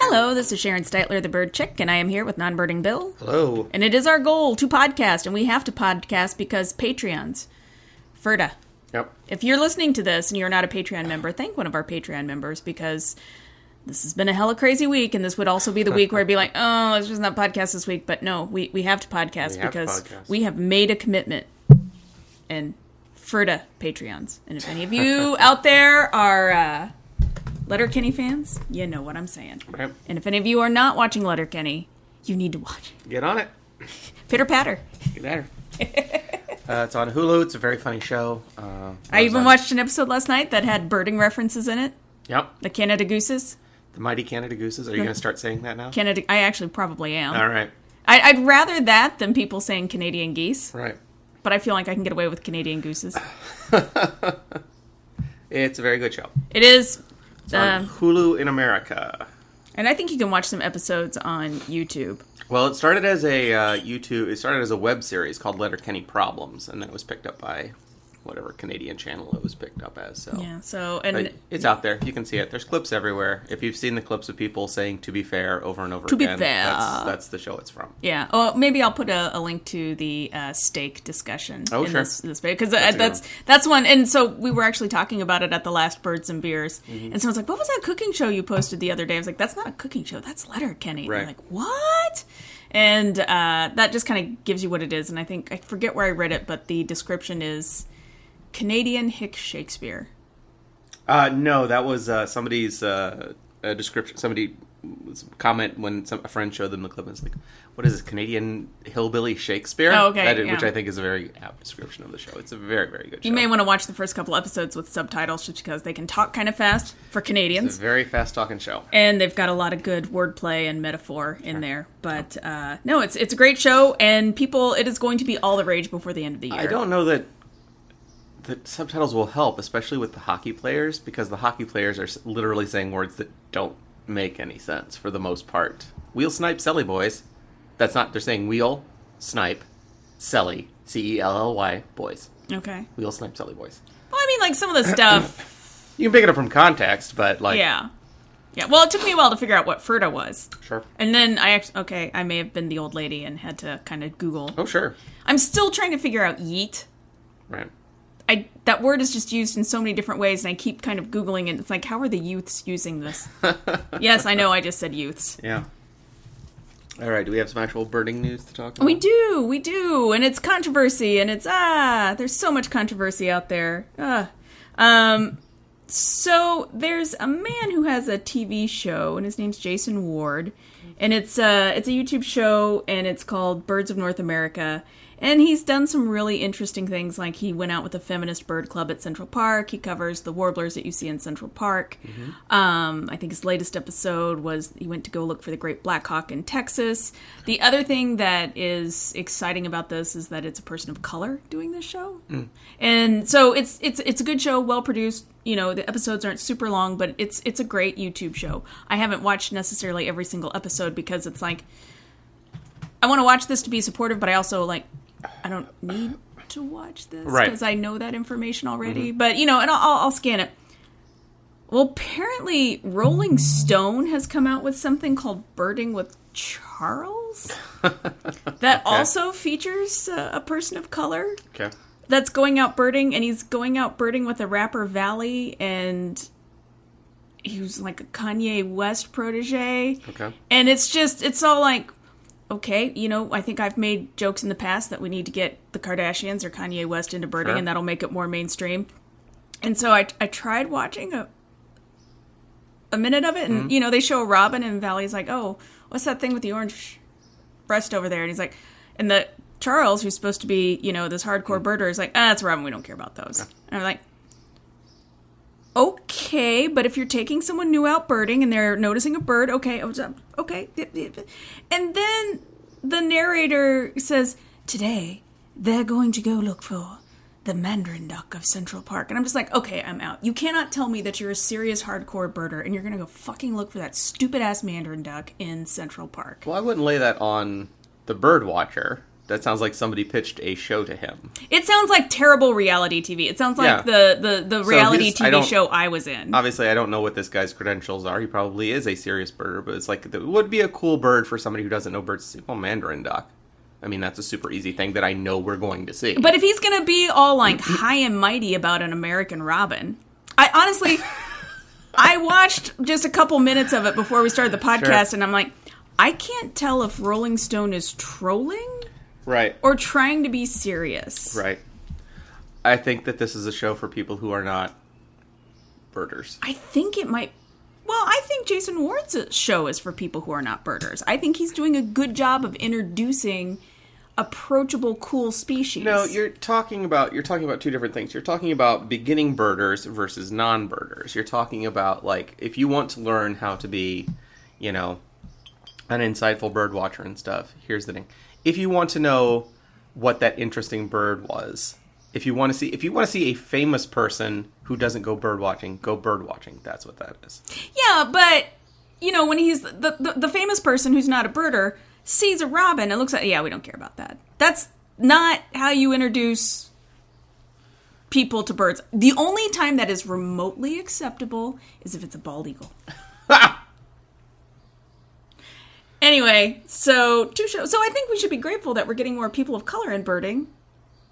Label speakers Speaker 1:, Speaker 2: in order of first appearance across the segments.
Speaker 1: Hello, this is Sharon Stiteler, the bird chick, and I am here with non birding Bill.
Speaker 2: Hello.
Speaker 1: And it is our goal to podcast, and we have to podcast because Patreons. Ferda,
Speaker 2: Yep.
Speaker 1: if you're listening to this and you're not a Patreon member, thank one of our Patreon members because this has been a hella crazy week, and this would also be the week where I'd be like, oh, let's just not podcast this week. But no, we, we have to podcast
Speaker 2: We have to
Speaker 1: because
Speaker 2: podcast.
Speaker 1: we have made a commitment. And Ferda Patreons. And if any of you out there are uh, Letterkenny fans, you know what I'm saying.
Speaker 2: Right.
Speaker 1: And if any of you are not watching Letterkenny, you need to watch.
Speaker 2: Get on it.
Speaker 1: Pitter patter.
Speaker 2: Get at her. uh, it's on Hulu. It's a very funny show. Uh,
Speaker 1: I even
Speaker 2: on-
Speaker 1: watched an episode last night that had birding references in it.
Speaker 2: Yep.
Speaker 1: The Canada gooses.
Speaker 2: The Mighty Canada Gooses. Are you going to start saying that now?
Speaker 1: Canada. I actually probably am.
Speaker 2: All right.
Speaker 1: I, I'd rather that than people saying Canadian geese,
Speaker 2: Right.
Speaker 1: but I feel like I can get away with Canadian gooses.
Speaker 2: It's a very good show.
Speaker 1: It is, um,
Speaker 2: Hulu in America.
Speaker 1: and I think you can watch some episodes on YouTube.
Speaker 2: Well, it started as a uh, YouTube. It started as a web series called Letterkenny Problems, and then it was picked up by whatever Canadian channel it was picked up as. So
Speaker 1: Yeah. So and
Speaker 2: But it's out there. You can see it. There's clips everywhere. If you've seen the clips of people saying "to be fair" over and over
Speaker 1: To be
Speaker 2: again,
Speaker 1: fair.
Speaker 2: that's, that's the show it's from.
Speaker 1: yeah. Oh, maybe I'll put a, a link to the uh, steak discussion.
Speaker 2: Oh,
Speaker 1: in
Speaker 2: sure.
Speaker 1: This, this because
Speaker 2: That's a
Speaker 1: that's that's, one. And so we were actually talking about it at the last Birds and Beers,
Speaker 2: Mm-hmm.
Speaker 1: and someone's like, "What was that cooking show you posted the other day?" I was like, "That's not a cooking show. That's Letterkenny." And I'm
Speaker 2: Right.
Speaker 1: like, what? And uh, that just kind of gives you what it is. And I think I forget where I read it, but the description is Canadian Hick Shakespeare.
Speaker 2: Uh, no, that was uh, somebody's uh, a description. Somebody comment when some, a friend showed them the clip. and It's like, what is this Canadian hillbilly Shakespeare?
Speaker 1: Oh, okay,
Speaker 2: That is- which. I think is a very apt description of the show. It's a very very good. Show.
Speaker 1: You may want to watch the first couple episodes with subtitles just because they can talk kind of fast for Canadians.
Speaker 2: It's a very fast talking show.
Speaker 1: and they've got a lot of good wordplay and metaphor in there. But uh, no, it's it's a great show, and people, it is going to be all the rage before the end of the year.
Speaker 2: I don't know that the subtitles will help, especially with the hockey players, because the hockey players are literally saying words that don't make any sense for the most part. Wheel snipe Celly boys. That's not. They're saying wheel snipe Celly C E L L Y boys.
Speaker 1: Okay.
Speaker 2: Wheel snipe Celly boys.
Speaker 1: Well, I mean, like some of the stuff,
Speaker 2: You can pick it up from context, but like
Speaker 1: yeah, yeah. Well, it took me a while to figure out what Ferda was,
Speaker 2: sure.
Speaker 1: and then I actually okay, I may have been the old lady and had to kind of Google.
Speaker 2: Oh sure.
Speaker 1: I'm still trying to figure out yeet.
Speaker 2: Right.
Speaker 1: I that word is just used in so many different ways, and I keep kind of googling it. It's like, how are the youths using this? yes, I know. I just said youths.
Speaker 2: Yeah. All right. Do we have some actual birding news to talk about?
Speaker 1: We do, we do, and it's controversy, and it's ah, there's so much controversy out there. Ah. Um, so there's a man who has a TV show, and his name's Jason Ward, and it's uh it's a YouTube show, and it's called Birds of North America. And he's done some really interesting things, like he went out with a feminist bird club at Central Park. He covers the warblers that you see in Central Park. Um, I think his latest episode was he went to go look for the great black hawk in Texas. The other thing that is exciting about this is that it's a person of color doing this show, and so it's it's it's a good show, well produced. You know, the episodes aren't super long, but it's it's a great YouTube show. I haven't watched necessarily every single episode because it's like I want to watch this to be supportive, but I also like I don't need to watch this
Speaker 2: Right.
Speaker 1: because I know that information already. But you know, and I'll, I'll scan it. Well, apparently, Rolling Stone has come out with something called "Birding with Charles" that also features uh, a person of color
Speaker 2: Okay.
Speaker 1: that's going out birding, and he's going out birding with a rapper Valee, and he was like a Kanye West protege.
Speaker 2: Okay.
Speaker 1: And it's just, it's all like, okay, you know, I think I've made jokes in the past that we need to get the Kardashians or Kanye West into birding,
Speaker 2: Sure.
Speaker 1: and that'll make it more mainstream. And so I, I tried watching a a minute of it, and you know, they show robin, and Valee's like, "Oh, what's that thing with the orange breast over there?" And he's like, and the Charles, who's supposed to be, you know, this hardcore birder, is like, "Ah, that's robin. We don't care about those." And I'm like, okay, but if you're taking someone new out birding and they're noticing a bird, okay, oh, okay. And then the narrator says, Today, they're going to go look for the mandarin duck of Central Park. And I'm just like, okay, I'm out. You cannot tell me that you're a serious hardcore birder and you're going to go fucking look for that stupid ass mandarin duck in Central Park.
Speaker 2: Well, I wouldn't lay that on the bird watcher. That sounds like somebody pitched a show to him.
Speaker 1: It sounds like terrible reality TV. It sounds like
Speaker 2: Yeah.
Speaker 1: the the, the reality
Speaker 2: I
Speaker 1: TV
Speaker 2: don't-
Speaker 1: show I was in.
Speaker 2: Obviously, I don't know what this guy's credentials are. He probably is a serious birder, but it's like it would be a cool bird for somebody who doesn't know birds. to see. Well, Mandarin duck. I mean, that's a super easy thing that I know we're going to see.
Speaker 1: But if he's gonna be all like high and mighty about an American Robin, I honestly, I watched just a couple minutes of it before we started the podcast, and I'm like, I can't tell if Rolling Stone is trolling
Speaker 2: right,
Speaker 1: or trying to be serious.
Speaker 2: right. I think that this is a show for people who are not birders.
Speaker 1: I think it might. Well, I think Jason Ward's show is for people who are not birders. I think he's doing a good job of introducing approachable, cool species.
Speaker 2: No, you're talking about you're talking about two different things. You're talking about beginning birders versus non-birders. You're talking about like if you want to learn how to be, you know, an insightful bird watcher and stuff. Here's the thing: if you want to know what that interesting bird was, if you want to see if you want to see a famous person who doesn't go bird watching, go bird watching. That's what that is.
Speaker 1: Yeah, but you know, when he's the, the the famous person who's not a birder sees a robin and looks at yeah, we don't care about that. That's not how you introduce people to birds. The only time that is remotely acceptable is if it's a bald eagle. Anyway, so two shows. So I think we should be grateful that we're getting more people of color in birding.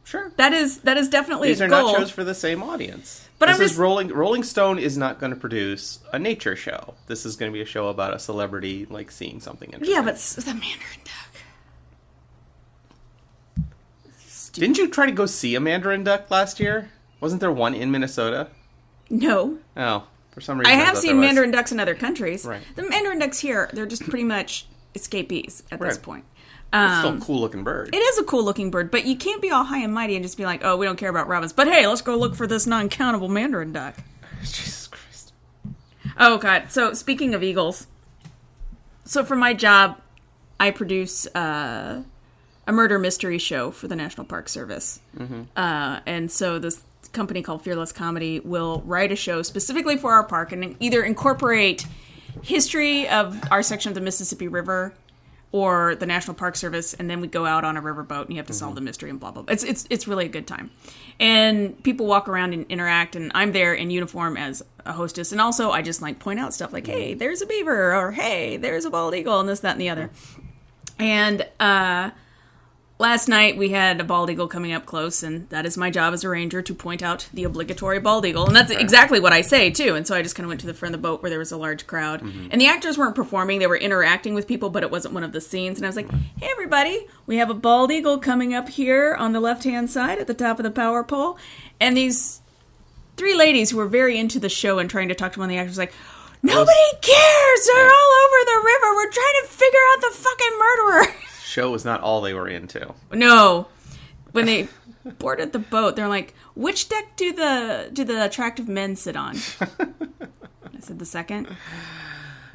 Speaker 2: Sure.
Speaker 1: That is that is definitely
Speaker 2: These
Speaker 1: a
Speaker 2: are
Speaker 1: goal.
Speaker 2: not shows for the same audience.
Speaker 1: But
Speaker 2: this
Speaker 1: I'm
Speaker 2: is
Speaker 1: just-
Speaker 2: Rolling Rolling Stone is not going to produce a nature show. This is going to be a show about a celebrity like seeing something interesting.
Speaker 1: yeah, but the Mandarin duck.
Speaker 2: didn't you try to go see a mandarin duck last year? Wasn't there one in Minnesota?
Speaker 1: No,
Speaker 2: Oh, for some reason I
Speaker 1: have
Speaker 2: thought
Speaker 1: seen mandarin ducks in other countries.
Speaker 2: Right.
Speaker 1: The mandarin ducks here, they're just pretty much escapees at this
Speaker 2: Right.
Speaker 1: point.
Speaker 2: Still
Speaker 1: Um,
Speaker 2: a cool looking bird.
Speaker 1: it is a cool looking bird, but you can't be all high and mighty and just be like, "Oh, we don't care about robins." But hey, let's go look for this non-countable mandarin duck.
Speaker 2: Jesus Christ.
Speaker 1: Oh god. So speaking of eagles, so for my job, I produce uh, a murder mystery show for the National Park Service, uh, and so this company called Fearless Comedy will write a show specifically for our park and either incorporate history of our section of the Mississippi River or the National Park Service, and then we go out on a riverboat and you have to solve the mystery and blah blah. blah. It's it's it's really a good time, and people walk around and interact, and I'm there in uniform as a hostess, and also I just like point out stuff like, hey, there's a beaver, or hey, there's a bald eagle, and this, that, and the other. And uh, last night we had a bald eagle coming up close, and that is my job as a ranger to point out the obligatory bald eagle, and that's exactly what I say too. And so I just kind of went to the front of the boat where there was a large crowd, mm-hmm. and the actors weren't performing; they were interacting with people, but it wasn't one of the scenes. And I was like, "Hey, everybody, we have a bald eagle coming up here on the left-hand side at the top of the power pole," and these three ladies who were very into the show and trying to talk to one of the actors like. Nobody cares. They're all over the river. We're trying to figure out the fucking murderer.
Speaker 2: Show was not all they were into.
Speaker 1: No. When they boarded the boat, they're like, "Which deck do the do the attractive men sit on?" I said the second.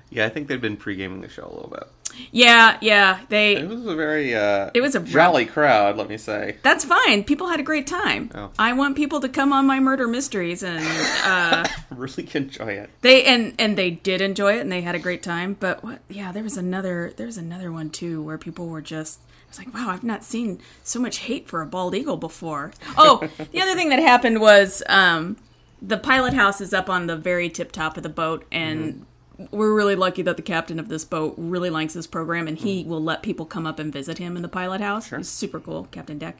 Speaker 2: Yeah, I think they'd been pre-gaming the show a little bit.
Speaker 1: Yeah, yeah. They.
Speaker 2: It was a very uh,
Speaker 1: It was a
Speaker 2: jolly crowd, let me say.
Speaker 1: That's fine. People had a great time.
Speaker 2: Oh.
Speaker 1: I want people to come on my murder mysteries, and uh,
Speaker 2: really enjoy it.
Speaker 1: they and and they did enjoy it, and they had a great time. But what? Yeah, there was another. There was another one too, where people were just. I was like, wow, I've not seen so much hate for a bald eagle before. Oh, the other thing that happened was um, the pilot house is up on the very tip top of the boat, and we're really lucky that the captain of this boat really likes this program, and he will let people come up and visit him in the pilot house. It's super cool, Captain Deck.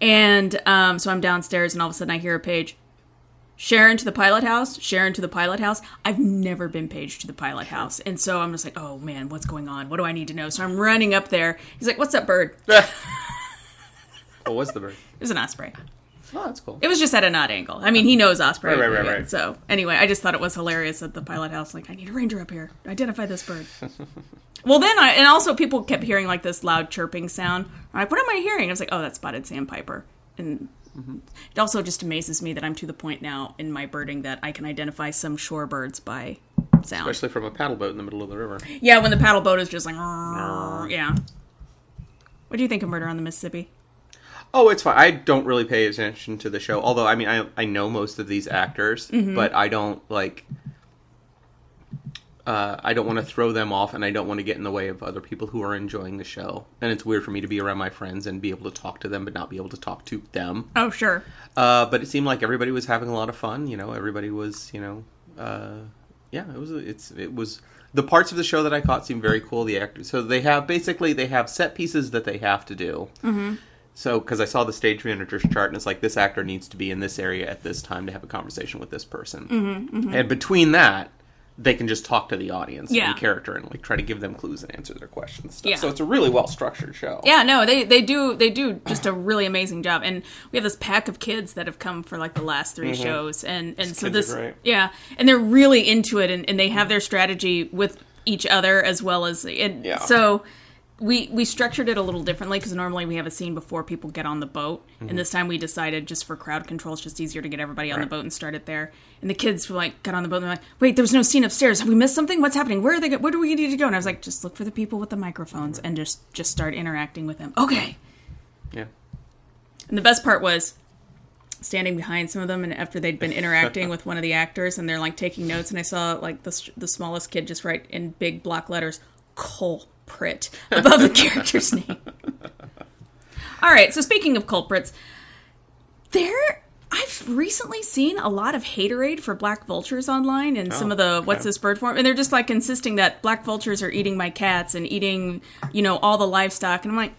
Speaker 1: And um, so I'm downstairs, and all of a sudden I hear a page. Sharon to the pilot house, Sharon to the pilot house. I've never been paged to the pilot house. And so I'm just like, oh man, what's going on? What do I need to know? So I'm running up there. He's like, what's up, bird?
Speaker 2: what was the bird?
Speaker 1: It was an osprey.
Speaker 2: Oh, that's cool.
Speaker 1: It was just at an odd angle. I mean, he knows osprey.
Speaker 2: Right, right, right, right.
Speaker 1: So anyway, I just thought it was hilarious at the pilot house. Like, I need a ranger up here. Identify this bird. well, then I, and also people kept hearing like this loud chirping sound. I'm like, what am I hearing? I was like, oh, that's spotted sandpiper. And mm-hmm. it also just amazes me that I'm to the point now in my birding that I can identify some shorebirds by sound.
Speaker 2: Especially from a paddle boat in the middle of the river.
Speaker 1: Yeah, when the paddle boat is just like, yeah. What do you think of Murder on the Mississippi?
Speaker 2: Oh, it's fine. I don't really pay attention to the show. Although, I mean, I I know most of these actors,
Speaker 1: Mm-hmm.
Speaker 2: but I don't like. uh, I don't want to throw them off, and I don't want to get in the way of other people who are enjoying the show. And it's weird for me to be around my friends and be able to talk to them, but not be able to talk to them.
Speaker 1: Oh, sure.
Speaker 2: Uh, but it seemed like everybody was having a lot of fun. You know, everybody was, you know, uh, yeah, it was. It's it was the parts of the show that I caught seemed very cool. The actors, so they have basically they have set pieces that they have to do. Mm-hmm. So, because I saw the stage manager's chart, and it's like this actor needs to be in this area at this time to have a conversation with this person, mm-hmm, and between that, they can just talk to the audience
Speaker 1: Yeah.
Speaker 2: and character and like try to give them clues and answer their questions. Stuff.
Speaker 1: Yeah.
Speaker 2: So it's a really well structured show.
Speaker 1: Yeah, no, they they do they do just a really amazing job, and we have this pack of kids that have come for like the last 3 shows, and and so
Speaker 2: kids are
Speaker 1: this
Speaker 2: great.
Speaker 1: yeah, and they're really into it, and, and they have their strategy with each other as well as and
Speaker 2: Yeah.
Speaker 1: so. We, we structured it a little differently because normally we have a scene before people get on the boat,
Speaker 2: Mm-hmm.
Speaker 1: and this time we decided just for crowd control, it's just easier to get everybody on the boat and start it there. And the kids were like, got on the boat and they're like, "Wait, there's no scene upstairs. Have we missed something? What's happening? Where are they? go- Where do we need to go?" And I was like, "Just look for the people with the microphones and just just start interacting with them." Okay.
Speaker 2: Yeah.
Speaker 1: And the best part was standing behind some of them, and after they'd been interacting with one of the actors, and they're like taking notes, and I saw like the the smallest kid just write in big block letters "culprit" above the character's name. All right, so speaking of culprits, there I've recently seen a lot of haterade for black vultures online and some
Speaker 2: Oh,
Speaker 1: of the what's
Speaker 2: okay.
Speaker 1: this bird form, and they're just like insisting that black vultures are eating my cats and eating, you know, all the livestock, and I'm like,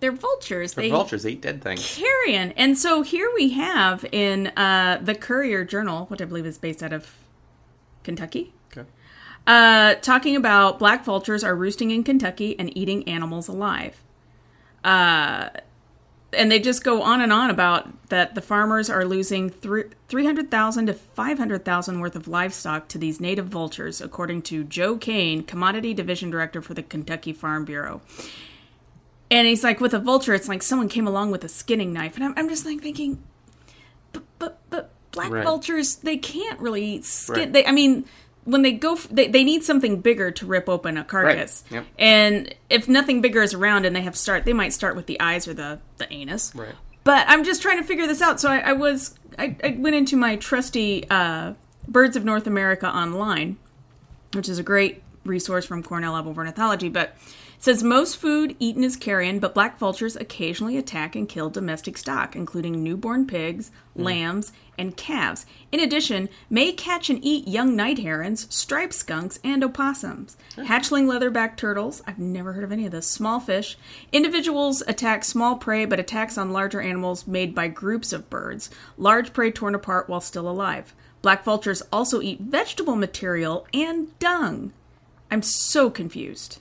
Speaker 1: they're vultures.
Speaker 2: The
Speaker 1: they
Speaker 2: vultures eat dead things.
Speaker 1: carrion. And so here we have in uh, the Courier Journal, which I believe is based out of Kentucky. Uh, talking about black vultures are roosting in Kentucky and eating animals alive. Uh, and they just go on and on about that the farmers are losing three 300,000 to 500,000 worth of livestock to these native vultures, according to Joe Kane, Commodity Division Director for the Kentucky Farm Bureau. And he's like, with a vulture, it's like someone came along with a skinning knife. And I'm, I'm just like thinking, but, but, but black
Speaker 2: Right.
Speaker 1: vultures, they can't really eat skin.
Speaker 2: Right.
Speaker 1: They, I mean, when they go, f- they, they need something bigger to rip open a carcass.
Speaker 2: Yep.
Speaker 1: And if nothing bigger is around and they have start, they might start with the eyes or the, the anus.
Speaker 2: Right.
Speaker 1: But I'm just trying to figure this out. So I, I was, I, I went into my trusty uh, Birds of North America online, which is a great resource from Cornell Lab of Ornithology, but it says most food eaten is carrion, but black vultures occasionally attack and kill domestic stock, including newborn pigs, hmm. lambs, and calves. In addition, may catch and eat young night herons, striped skunks, and opossums. Oh. Hatchling leatherback turtles, I've never heard of any of this, small fish. Individuals attack small prey, but attacks on larger animals made by groups of birds. Large prey torn apart while still alive. Black vultures also eat vegetable material and dung. I'm so confused.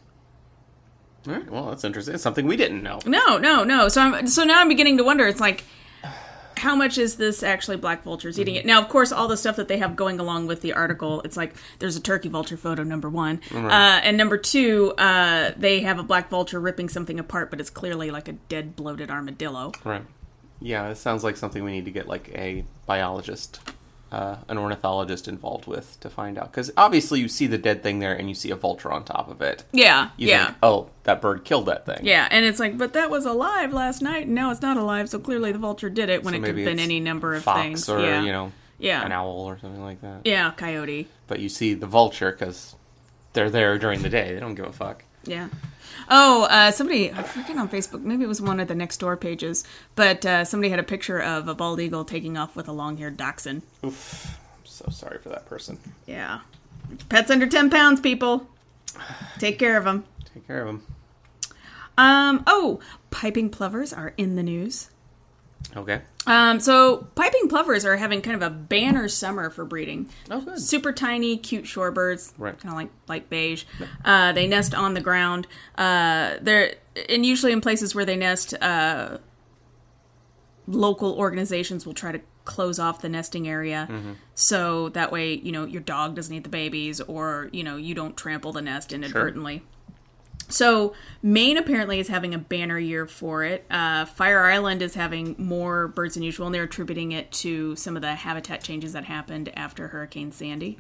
Speaker 2: All right. Well, that's interesting. It's something we didn't know.
Speaker 1: No, no, no. So I'm so now I'm beginning to wonder. It's like, how much is this actually black vultures eating it? Now, of course, all the stuff that they have going along with the article, it's like there's a turkey vulture photo, number one, uh, and number two, uh, they have a black vulture ripping something apart, but it's clearly like a dead, bloated armadillo.
Speaker 2: Right. Yeah, it sounds like something we need to get like a biologist, uh, an ornithologist involved with to find out. Because obviously, you see the dead thing there, and you see a vulture on top of it.
Speaker 1: Yeah,
Speaker 2: You
Speaker 1: yeah.
Speaker 2: think, oh, that bird killed that thing.
Speaker 1: Yeah, and it's like, but that was alive last night, and now it's not alive. So clearly, the vulture did it when
Speaker 2: So
Speaker 1: it could have been any number of
Speaker 2: fox
Speaker 1: things.
Speaker 2: or
Speaker 1: yeah,
Speaker 2: you know,
Speaker 1: yeah,
Speaker 2: an owl or something like that.
Speaker 1: yeah, coyote.
Speaker 2: But you see the vulture because they're there during the day. They don't give a fuck.
Speaker 1: Yeah. Oh, uh, somebody, I forget on Facebook, maybe it was one of the next door pages, but uh, somebody had a picture of a bald eagle taking off with a long haired dachshund.
Speaker 2: Oof. I'm so sorry for that person.
Speaker 1: Yeah. Pets under 10 pounds, people. Take care of them.
Speaker 2: Take care of them.
Speaker 1: Um, oh, piping plovers are in the news.
Speaker 2: Okay.
Speaker 1: Um, so piping plovers are having kind of a banner summer for breeding.
Speaker 2: Oh, good.
Speaker 1: Super tiny, cute shorebirds,
Speaker 2: Right.
Speaker 1: kind of like light beige. Uh, they nest on the ground. Uh, they're and usually in places where they nest, uh, local organizations will try to close off the nesting area,
Speaker 2: Mm-hmm.
Speaker 1: so that way you know your dog doesn't eat the babies, or you know you don't trample the nest inadvertently. So Maine apparently is having a banner year for it. Uh, Fire Island is having more birds than usual, and they're attributing it to some of the habitat changes that happened after Hurricane Sandy.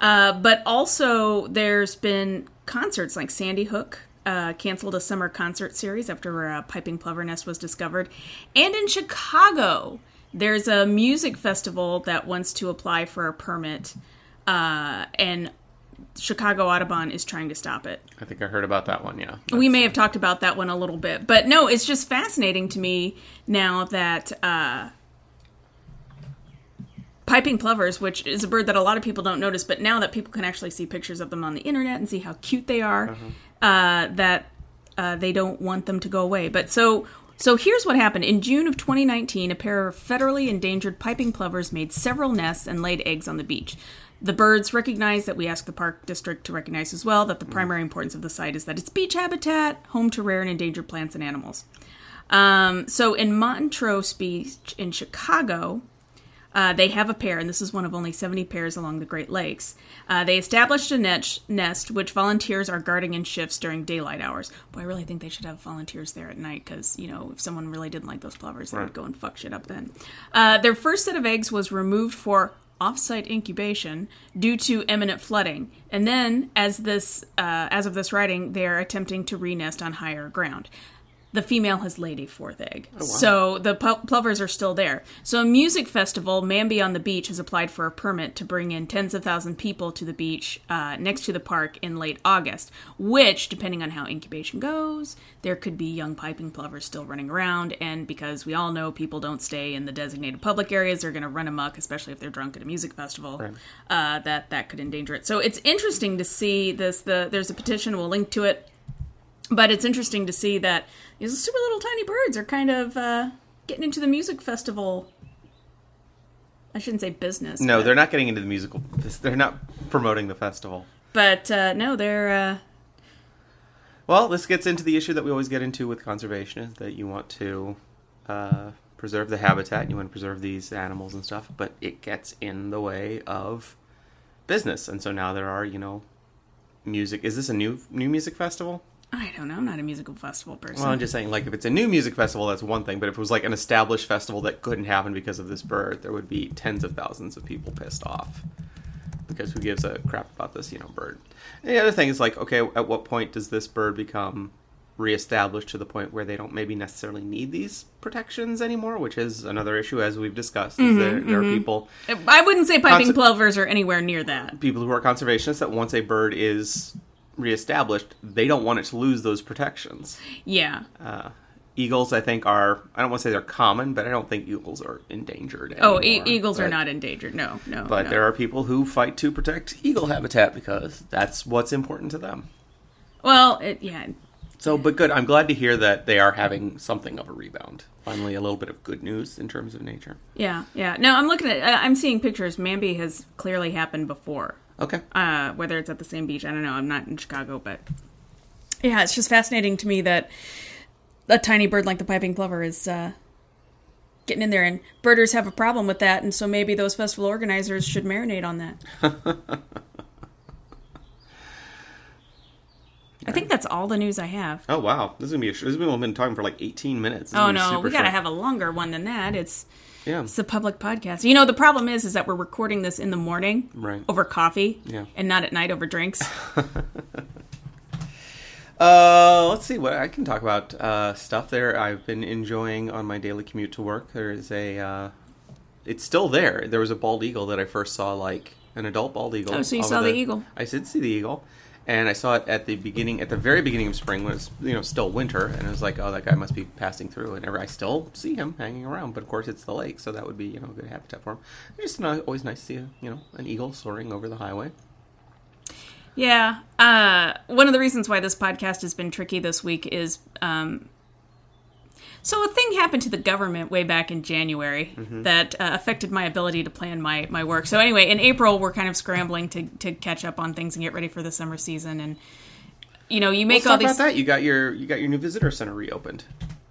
Speaker 1: Uh, but also, there's been concerts like Sandy Hook. Uh, canceled a summer concert series after a piping plover nest was discovered. And in Chicago, there's a music festival that wants to apply for a permit. Uh, and Chicago Audubon is trying to stop it.
Speaker 2: I think I heard about that one. Yeah,
Speaker 1: we may have talked about that one a little bit, but no, it's just fascinating to me now that uh, piping plovers, which is a bird that a lot of people don't notice, but now that people can actually see pictures of them on the internet and see how cute they are, uh, that uh, they don't want them to go away. But so. So here's what happened. In June of 2019, a pair of federally endangered piping plovers made several nests and laid eggs on the beach. The birds recognize that we ask the park district to recognize as well that the primary importance of the site is that it's beach habitat, home to rare and endangered plants and animals. Um, so in Montrose Beach in Chicago, uh, they have a pair, and this is one of only 70 pairs along the Great Lakes. Uh, they established a nest, nest which volunteers are guarding in shifts during daylight hours. Boy, I really think they should have volunteers there at night because, you know, if someone really didn't like those plovers, they would go and fuck shit up then. Uh, their first set of eggs was removed for off-site incubation due to imminent flooding, and then, as this, uh, as of this writing, they are attempting to re-nest on higher ground the female has laid a fourth egg. So the pu- plovers are still there. So a music festival, Mamby on the Beach, has applied for a permit to bring in tens of thousand people to the beach uh, next to the park in late August, which, depending on how incubation goes, there could be young piping plovers still running around. And because we all know people don't stay in the designated public areas, they're going to run amok, especially if they're drunk at a music festival, uh, that, that could endanger it. So it's interesting to see this. The There's a petition, we'll link to it but it's interesting to see that these super little tiny birds are kind of uh, getting into the music festival. I shouldn't say business.
Speaker 2: No,
Speaker 1: but,
Speaker 2: they're not getting into the musical. They're not promoting the festival.
Speaker 1: But uh, no, they're. Uh,
Speaker 2: Well, this gets into the issue that we always get into with conservation: is that you want to uh, preserve the habitat, and you want to preserve these animals and stuff, but it gets in the way of business, and so now there are, you know, music. Is this a new new music festival?
Speaker 1: I don't know. I'm not a musical festival person.
Speaker 2: Well, I'm just saying, like, if it's a new music festival, that's one thing. But if it was like an established festival that couldn't happen because of this bird, there would be tens of thousands of people pissed off. Because who gives a crap about this, you know, bird? And the other thing is like, okay, at what point does this bird become reestablished to the point where they don't maybe necessarily need these protections anymore? Which is another issue, as we've discussed. Is mm-hmm, there, there are mm-hmm. people
Speaker 1: I wouldn't say piping
Speaker 2: Conser-
Speaker 1: plovers are anywhere near that.
Speaker 2: people who are conservationists that once a bird is reestablished, they don't want it to lose those protections.
Speaker 1: Yeah.
Speaker 2: Uh, eagles, I think, are I don't want to say they're common, but I don't think eagles are endangered.
Speaker 1: Oh, e-
Speaker 2: anymore.
Speaker 1: eagles are not endangered. No, no.
Speaker 2: But
Speaker 1: no.
Speaker 2: there are people who fight to protect eagle habitat because that's what's important to them.
Speaker 1: Well, it, yeah.
Speaker 2: So, but good. I'm glad to hear that they are having something of a rebound. Finally, a little bit of good news in terms of nature.
Speaker 1: Yeah, yeah. No, I'm looking at. I'm seeing pictures. Mamby has clearly happened before.
Speaker 2: Okay.
Speaker 1: uh, whether it's at the same beach. I don't know. I'm not in Chicago, but yeah, it's just fascinating to me that a tiny bird like the piping plover is uh, getting in there, and birders have a problem with that, and so maybe those festival organizers should marinate on that. I think that's all the news I have.
Speaker 2: Oh wow, this is gonna be. A, this is we've been talking for like 18 minutes. This
Speaker 1: Oh no, we got to
Speaker 2: short.
Speaker 1: have a longer one than that. It's
Speaker 2: Yeah.
Speaker 1: it's a public podcast. You know, the problem is, is that we're recording this in the morning
Speaker 2: Right.
Speaker 1: over coffee,
Speaker 2: Yeah.
Speaker 1: and not at night over drinks.
Speaker 2: Uh, let's see what I can talk about. Uh, stuff there I've been enjoying on my daily commute to work. There is a. Uh, it's still there. There was a bald eagle that I first saw, like an adult bald eagle.
Speaker 1: Oh, so you saw the eagle.
Speaker 2: I did see the eagle, and I saw it at the beginning, at the very beginning of spring when it's you know still winter, and I was like, oh, that guy must be passing through, and I still see him hanging around. But of course, it's the lake, so that would be you know a good habitat for him. It's just not, always nice to see a, you know an eagle soaring over the highway.
Speaker 1: Yeah. Uh, one of the reasons why this podcast has been tricky this week is um, so a thing happened to the government way back in January that uh, affected my ability to plan my, my work. So anyway, in April we're kind of scrambling to, to catch up on things and get ready for the summer season. And you know, you make
Speaker 2: Let's
Speaker 1: all these
Speaker 2: about that. You got your you got your new visitor center reopened.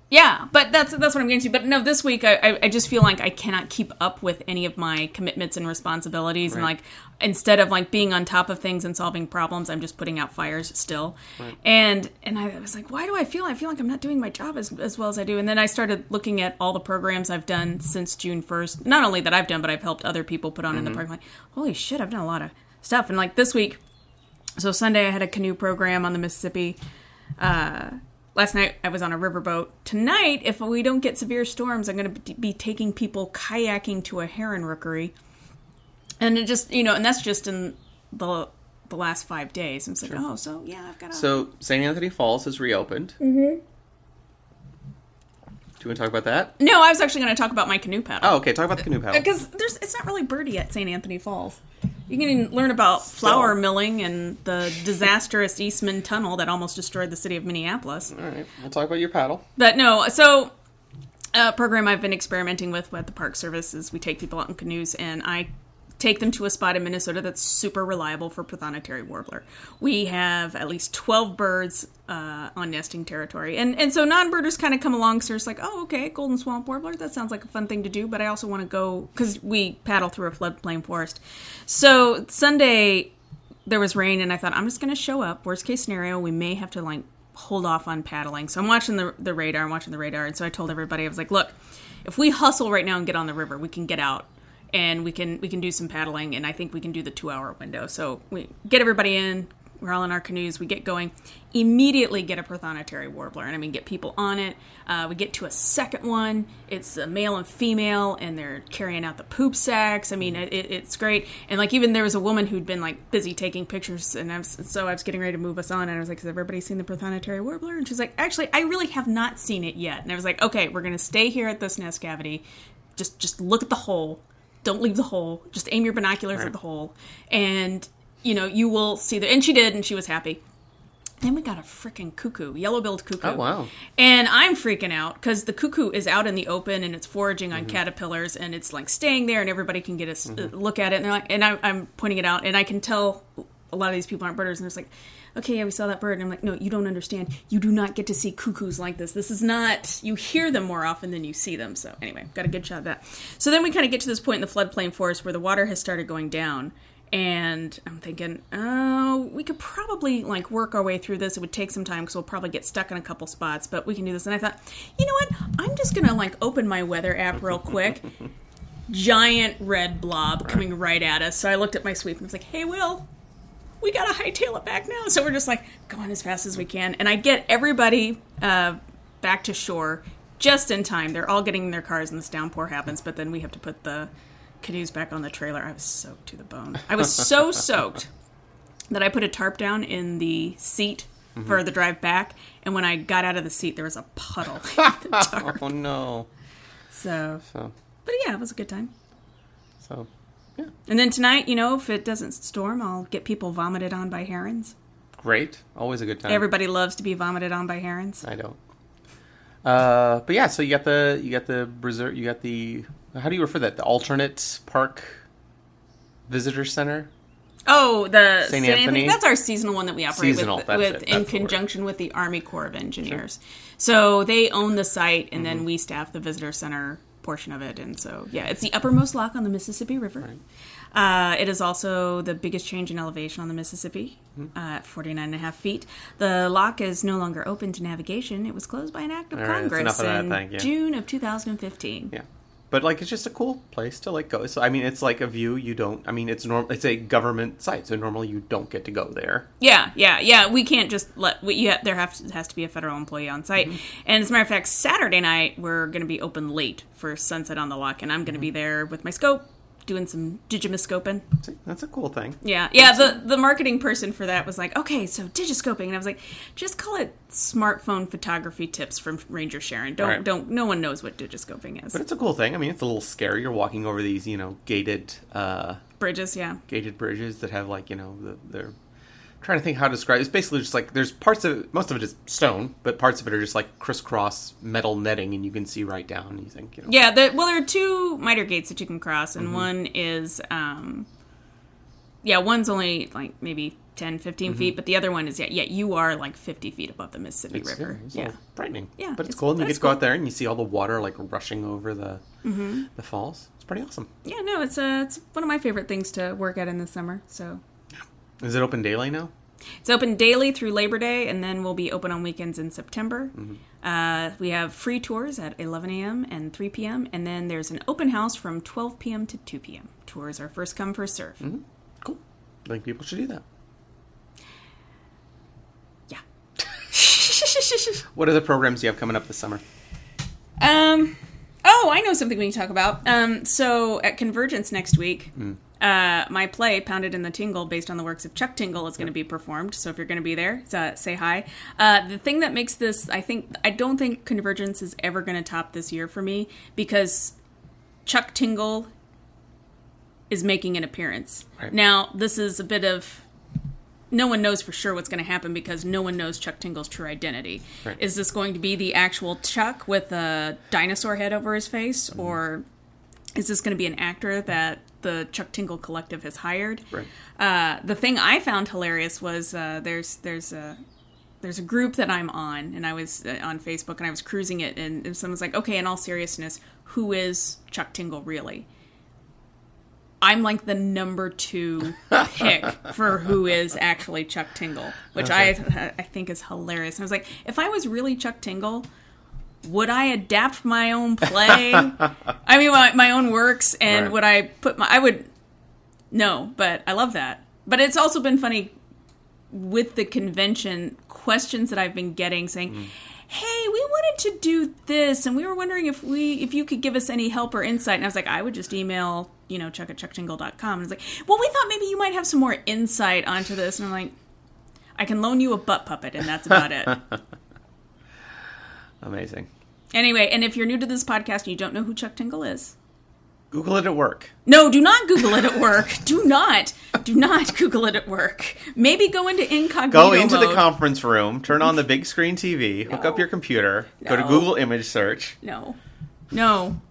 Speaker 1: Yeah, but that's that's what I'm getting to. But no, this week I, I, just feel like I cannot keep up with any of my commitments and responsibilities, and like instead of like being on top of things and solving problems, I'm just putting out fires still. And and I was like, why do I feel? I feel like I'm not doing my job as as well as I do. And then I started looking at all the programs I've done since June 1st. Not only that I've done, but I've helped other people put on in the park. Like, holy shit, I've done a lot of stuff. And like this week, so Sunday I had a canoe program on the Mississippi. Uh, last night I was on a riverboat. Tonight, if we don't get severe storms, I'm going to be taking people kayaking to a heron rookery. And it just, you know, and that's just in the the last five days. And it's like, oh, so yeah, I've got.
Speaker 2: So St. Anthony Falls has reopened. Mm-hmm. Do you want to talk about that?
Speaker 1: no, I was actually going to talk about my canoe paddle.
Speaker 2: Oh, okay. Talk about the canoe paddle.
Speaker 1: because there's it's not really birdie at St. Anthony Falls. You can learn about flour
Speaker 2: Still.
Speaker 1: milling and the disastrous Eastman Tunnel that almost destroyed the city of Minneapolis.
Speaker 2: All right, we'll talk about your paddle.
Speaker 1: But no, so a program I've been experimenting with with the Park Service is we take people out in canoes and I take them to a spot in Minnesota that's super reliable for prothonotary warbler. We have at least 12 birds uh, on nesting territory. And and so non-birders kind of come along so it's like, "Oh, okay, golden swamp warbler, that sounds like a fun thing to do, but I also want to go cuz we paddle through a floodplain forest." So Sunday there was rain and I thought I'm just going to show up. Worst case scenario, we may have to like hold off on paddling. So I'm watching the the radar, I'm watching the radar, and so I told everybody I was like, "Look, if we hustle right now and get on the river, we can get out and we can we can do some paddling and I think we can do the 2-hour window." So we get everybody in, we're all in our canoes, we get going, immediately get a prothonotary warbler, and I mean get people on it. Uh, we get to a second one. It's a male and female, and they're carrying out the poop sacks. I mean, it, it, it's great. And like even there was a woman who'd been like busy taking pictures, and I was, so I was getting ready to move us on, and I was like, "Has everybody seen the prothonotary warbler?" And she's like, "Actually, I really have not seen it yet." And I was like, "Okay, we're gonna stay here at this nest cavity. Just just look at the hole. Don't leave the hole. Just aim your binoculars at the hole, and you know you will see the." And she did, and she was happy. Then we got a freaking cuckoo, yellow-billed cuckoo.
Speaker 2: Oh, wow.
Speaker 1: And I'm freaking out because the cuckoo is out in the open and it's foraging
Speaker 2: Mm-hmm.
Speaker 1: on caterpillars and it's like staying there and everybody can get a uh, look at it and they're like, and I, I'm pointing it out and I can tell a lot of these people aren't birders and it's like, okay, yeah, we saw that bird and I'm like, no, you don't understand. You do not get to see cuckoos like this. This is not. You hear them more often than you see them. So anyway, got a good shot of that. So then we kind of get to this point in the floodplain forest where the water has started going down and I'm thinking, oh, we could probably like work our way through this. It would take some time because we'll probably get stuck in a couple spots, but we can do this. And I thought, you know what? I'm just gonna like open my weather app real quick. Giant red blob coming right at us. So I looked at my sweep and was like, hey, Will, we gotta hightail it back now. So we're just like going as fast as we can, and I get everybody uh, back to shore just in time. They're all getting in their cars, and this downpour happens. But then we have to put the canoes back on the trailer. I was soaked to the bone. I was so soaked that I put a tarp down in the seat for the drive back, and when I got out of the seat, there was a puddle in the tarp.
Speaker 2: Oh no.
Speaker 1: So,
Speaker 2: So
Speaker 1: but yeah, it was a good time.
Speaker 2: so
Speaker 1: And then tonight, you know, if it doesn't storm, I'll get people vomited on by herons.
Speaker 2: great. Always a good time.
Speaker 1: Everybody loves to be vomited on by herons.
Speaker 2: I don't. Uh, but yeah, so you got the you got the reserve, you got the how do you refer to that? The alternate park visitor center.
Speaker 1: Oh, the
Speaker 2: St.
Speaker 1: St.
Speaker 2: Anthony?
Speaker 1: That's our seasonal one that we operate
Speaker 2: Seasonal,
Speaker 1: with, with in
Speaker 2: that's the word.
Speaker 1: conjunction with the Army Corps of Engineers. So they own the site, and
Speaker 2: Mm-hmm.
Speaker 1: then we staff the visitor center portion of it. And so, yeah, it's the uppermost lock on the Mississippi River. Uh, it is also the biggest change in elevation on the Mississippi
Speaker 2: Mm-hmm.
Speaker 1: uh, at 49 and a half feet. The lock is no longer open to navigation. It was closed by an act of
Speaker 2: All right,
Speaker 1: Congress
Speaker 2: of that,
Speaker 1: in. June of 2015.
Speaker 2: Yeah. But like it's just a cool place to like go. So I mean, it's like a view you don't. I mean, it's normal. It's a government site, so normally you don't get to go there.
Speaker 1: Yeah, yeah, yeah. We can't just let we, yeah, there have to, has to be a federal employee on site.
Speaker 2: Mm-hmm.
Speaker 1: And as a matter of fact, Saturday night we're going to be open late for Sunset on the Lock, and I'm going to
Speaker 2: Mm-hmm.
Speaker 1: be there with my scope doing some digimiscoping.
Speaker 2: That's a cool thing.
Speaker 1: Yeah, yeah. The the marketing person for that was like, okay, so digiscoping, and I was like, just call it smartphone photography tips from Ranger Sharon. Don't
Speaker 2: Right.
Speaker 1: don't. No one knows what digiscoping is.
Speaker 2: But it's a cool thing. I mean, it's a little scary. You're walking over these, you know, gated, uh,
Speaker 1: Bridges, yeah.
Speaker 2: gated bridges that have like, you know, the, they're trying to think how to describe. It's basically just like there's parts of it. Most of it is stone, but parts of it are just like crisscross metal netting, and you can see right down. And you think, you know,
Speaker 1: Yeah, the, well, there are two miter gates that you can cross,
Speaker 2: Mm-hmm.
Speaker 1: and one is, um, yeah, one's only like maybe 10, 15 feet, but the other one is, yeah, yeah, you are like 50 feet above the Mississippi
Speaker 2: Mm-hmm. It's,
Speaker 1: River.
Speaker 2: yeah,
Speaker 1: Yeah.
Speaker 2: frightening.
Speaker 1: Yeah,
Speaker 2: but it's,
Speaker 1: it's-
Speaker 2: cool, and you get to go out there and you see all the water like rushing over the
Speaker 1: Mm-hmm.
Speaker 2: the falls. It's pretty awesome.
Speaker 1: Yeah, no, it's, uh, it's one of my favorite things to work at in the summer. So
Speaker 2: Is it open daily now?
Speaker 1: It's open daily through Labor Day, and then we'll be open on weekends in September. Uh, we have free tours at 11 a.m. and 3 p.m., and then there's an open house from 12 p.m. to 2 p.m. Tours are first come, first serve.
Speaker 2: Cool. I think people should do that.
Speaker 1: Yeah.
Speaker 2: What other programs do you have coming up this summer?
Speaker 1: Um. Oh, I know something we can talk about. Um. So at Convergence next week, uh, my play, Pounded in the Tingle, based on the works of Chuck Tingle, is going to be performed. So if you're going to be there, uh, say hi. Uh, the thing that makes this, I think, I don't think Convergence is ever going to top this year for me because Chuck Tingle is making an appearance.
Speaker 2: Right.
Speaker 1: Now, this is a bit of. No one knows for sure what's going to happen because no one knows Chuck Tingle's true identity.
Speaker 2: Right.
Speaker 1: Is this going to be the actual Chuck with a dinosaur head over his face,
Speaker 2: Mm-hmm.
Speaker 1: or is this going to be an actor that the Chuck Tingle Collective has hired?
Speaker 2: Right.
Speaker 1: Uh, the thing I found hilarious was uh, there's there's a there's a group that I'm on, and I was uh, on Facebook, and I was cruising it, and, and someone's like, "Okay, in all seriousness, who is Chuck Tingle really?" I'm like the number two pick for who is actually Chuck Tingle, which I I think is hilarious. And I was like, if I was really Chuck Tingle, would I adapt my own play? I mean, my, my own works, and
Speaker 2: Right.
Speaker 1: would I put my? I would. No, but I love that. But it's also been funny with the convention questions that I've been getting saying, mm. "Hey, we wanted to do this, and we were wondering if we if you could give us any help or insight." And I was like, "I would just email you know chuck at chucktingle.com." And it's like, "Well, we thought maybe you might have some more insight onto this," and I'm like. I can loan you a butt puppet, and that's about it.
Speaker 2: Amazing.
Speaker 1: Anyway, and if you're new to this podcast and you don't know who Chuck Tingle is,
Speaker 2: Google it at work.
Speaker 1: no, do not Google it at work. Do not, do not Google it at work. Maybe go into incognito
Speaker 2: Go into the conference room, turn on the big screen TV, hook up your computer, go to Google image search.
Speaker 1: no, no,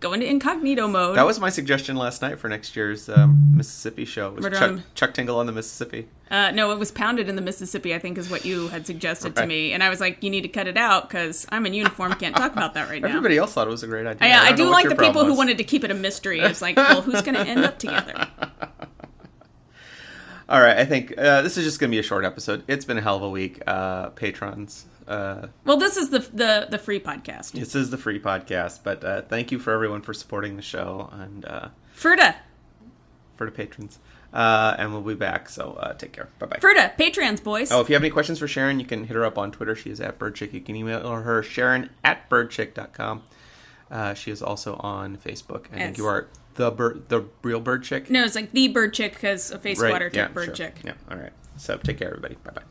Speaker 1: go into incognito mode.
Speaker 2: That was my suggestion last night for next year's um, Mississippi show. Was
Speaker 1: Murder
Speaker 2: Chuck,
Speaker 1: on-
Speaker 2: Chuck Tingle on the Mississippi.
Speaker 1: uh, no, it was pounded in the Mississippi. I think is what you had suggested to me, and I was like, you need to cut it out because I'm in uniform, can't talk about that right now.
Speaker 2: Everybody else thought it was a great idea.
Speaker 1: yeah, I,
Speaker 2: don't
Speaker 1: do like the people
Speaker 2: problem
Speaker 1: who wanted to keep it a mystery. It's like, well, who's going to end up together?
Speaker 2: All right, I think uh, this is just going to be a short episode. It's been a hell of a week. Uh, patrons, uh,
Speaker 1: Well, this is the the the free podcast.
Speaker 2: this is the free podcast, but uh, thank you for everyone for supporting the show and uh,
Speaker 1: Ferda,
Speaker 2: for the patrons. Uh, and we'll be back, so uh, take care. Bye bye.
Speaker 1: Ferda, Patreons, boys.
Speaker 2: Oh, if you have any questions for Sharon, you can hit her up on Twitter. She is at birdchick. You can email her Sharon at birdchick.com. Uh, she is also on Facebook. I
Speaker 1: Yes.
Speaker 2: think you are the bird, the real bird chick.
Speaker 1: No, it's like the bird chick because a face
Speaker 2: right?
Speaker 1: water
Speaker 2: yeah,
Speaker 1: bird
Speaker 2: sure.
Speaker 1: chick.
Speaker 2: Yeah. All right. So take care, everybody. Bye bye.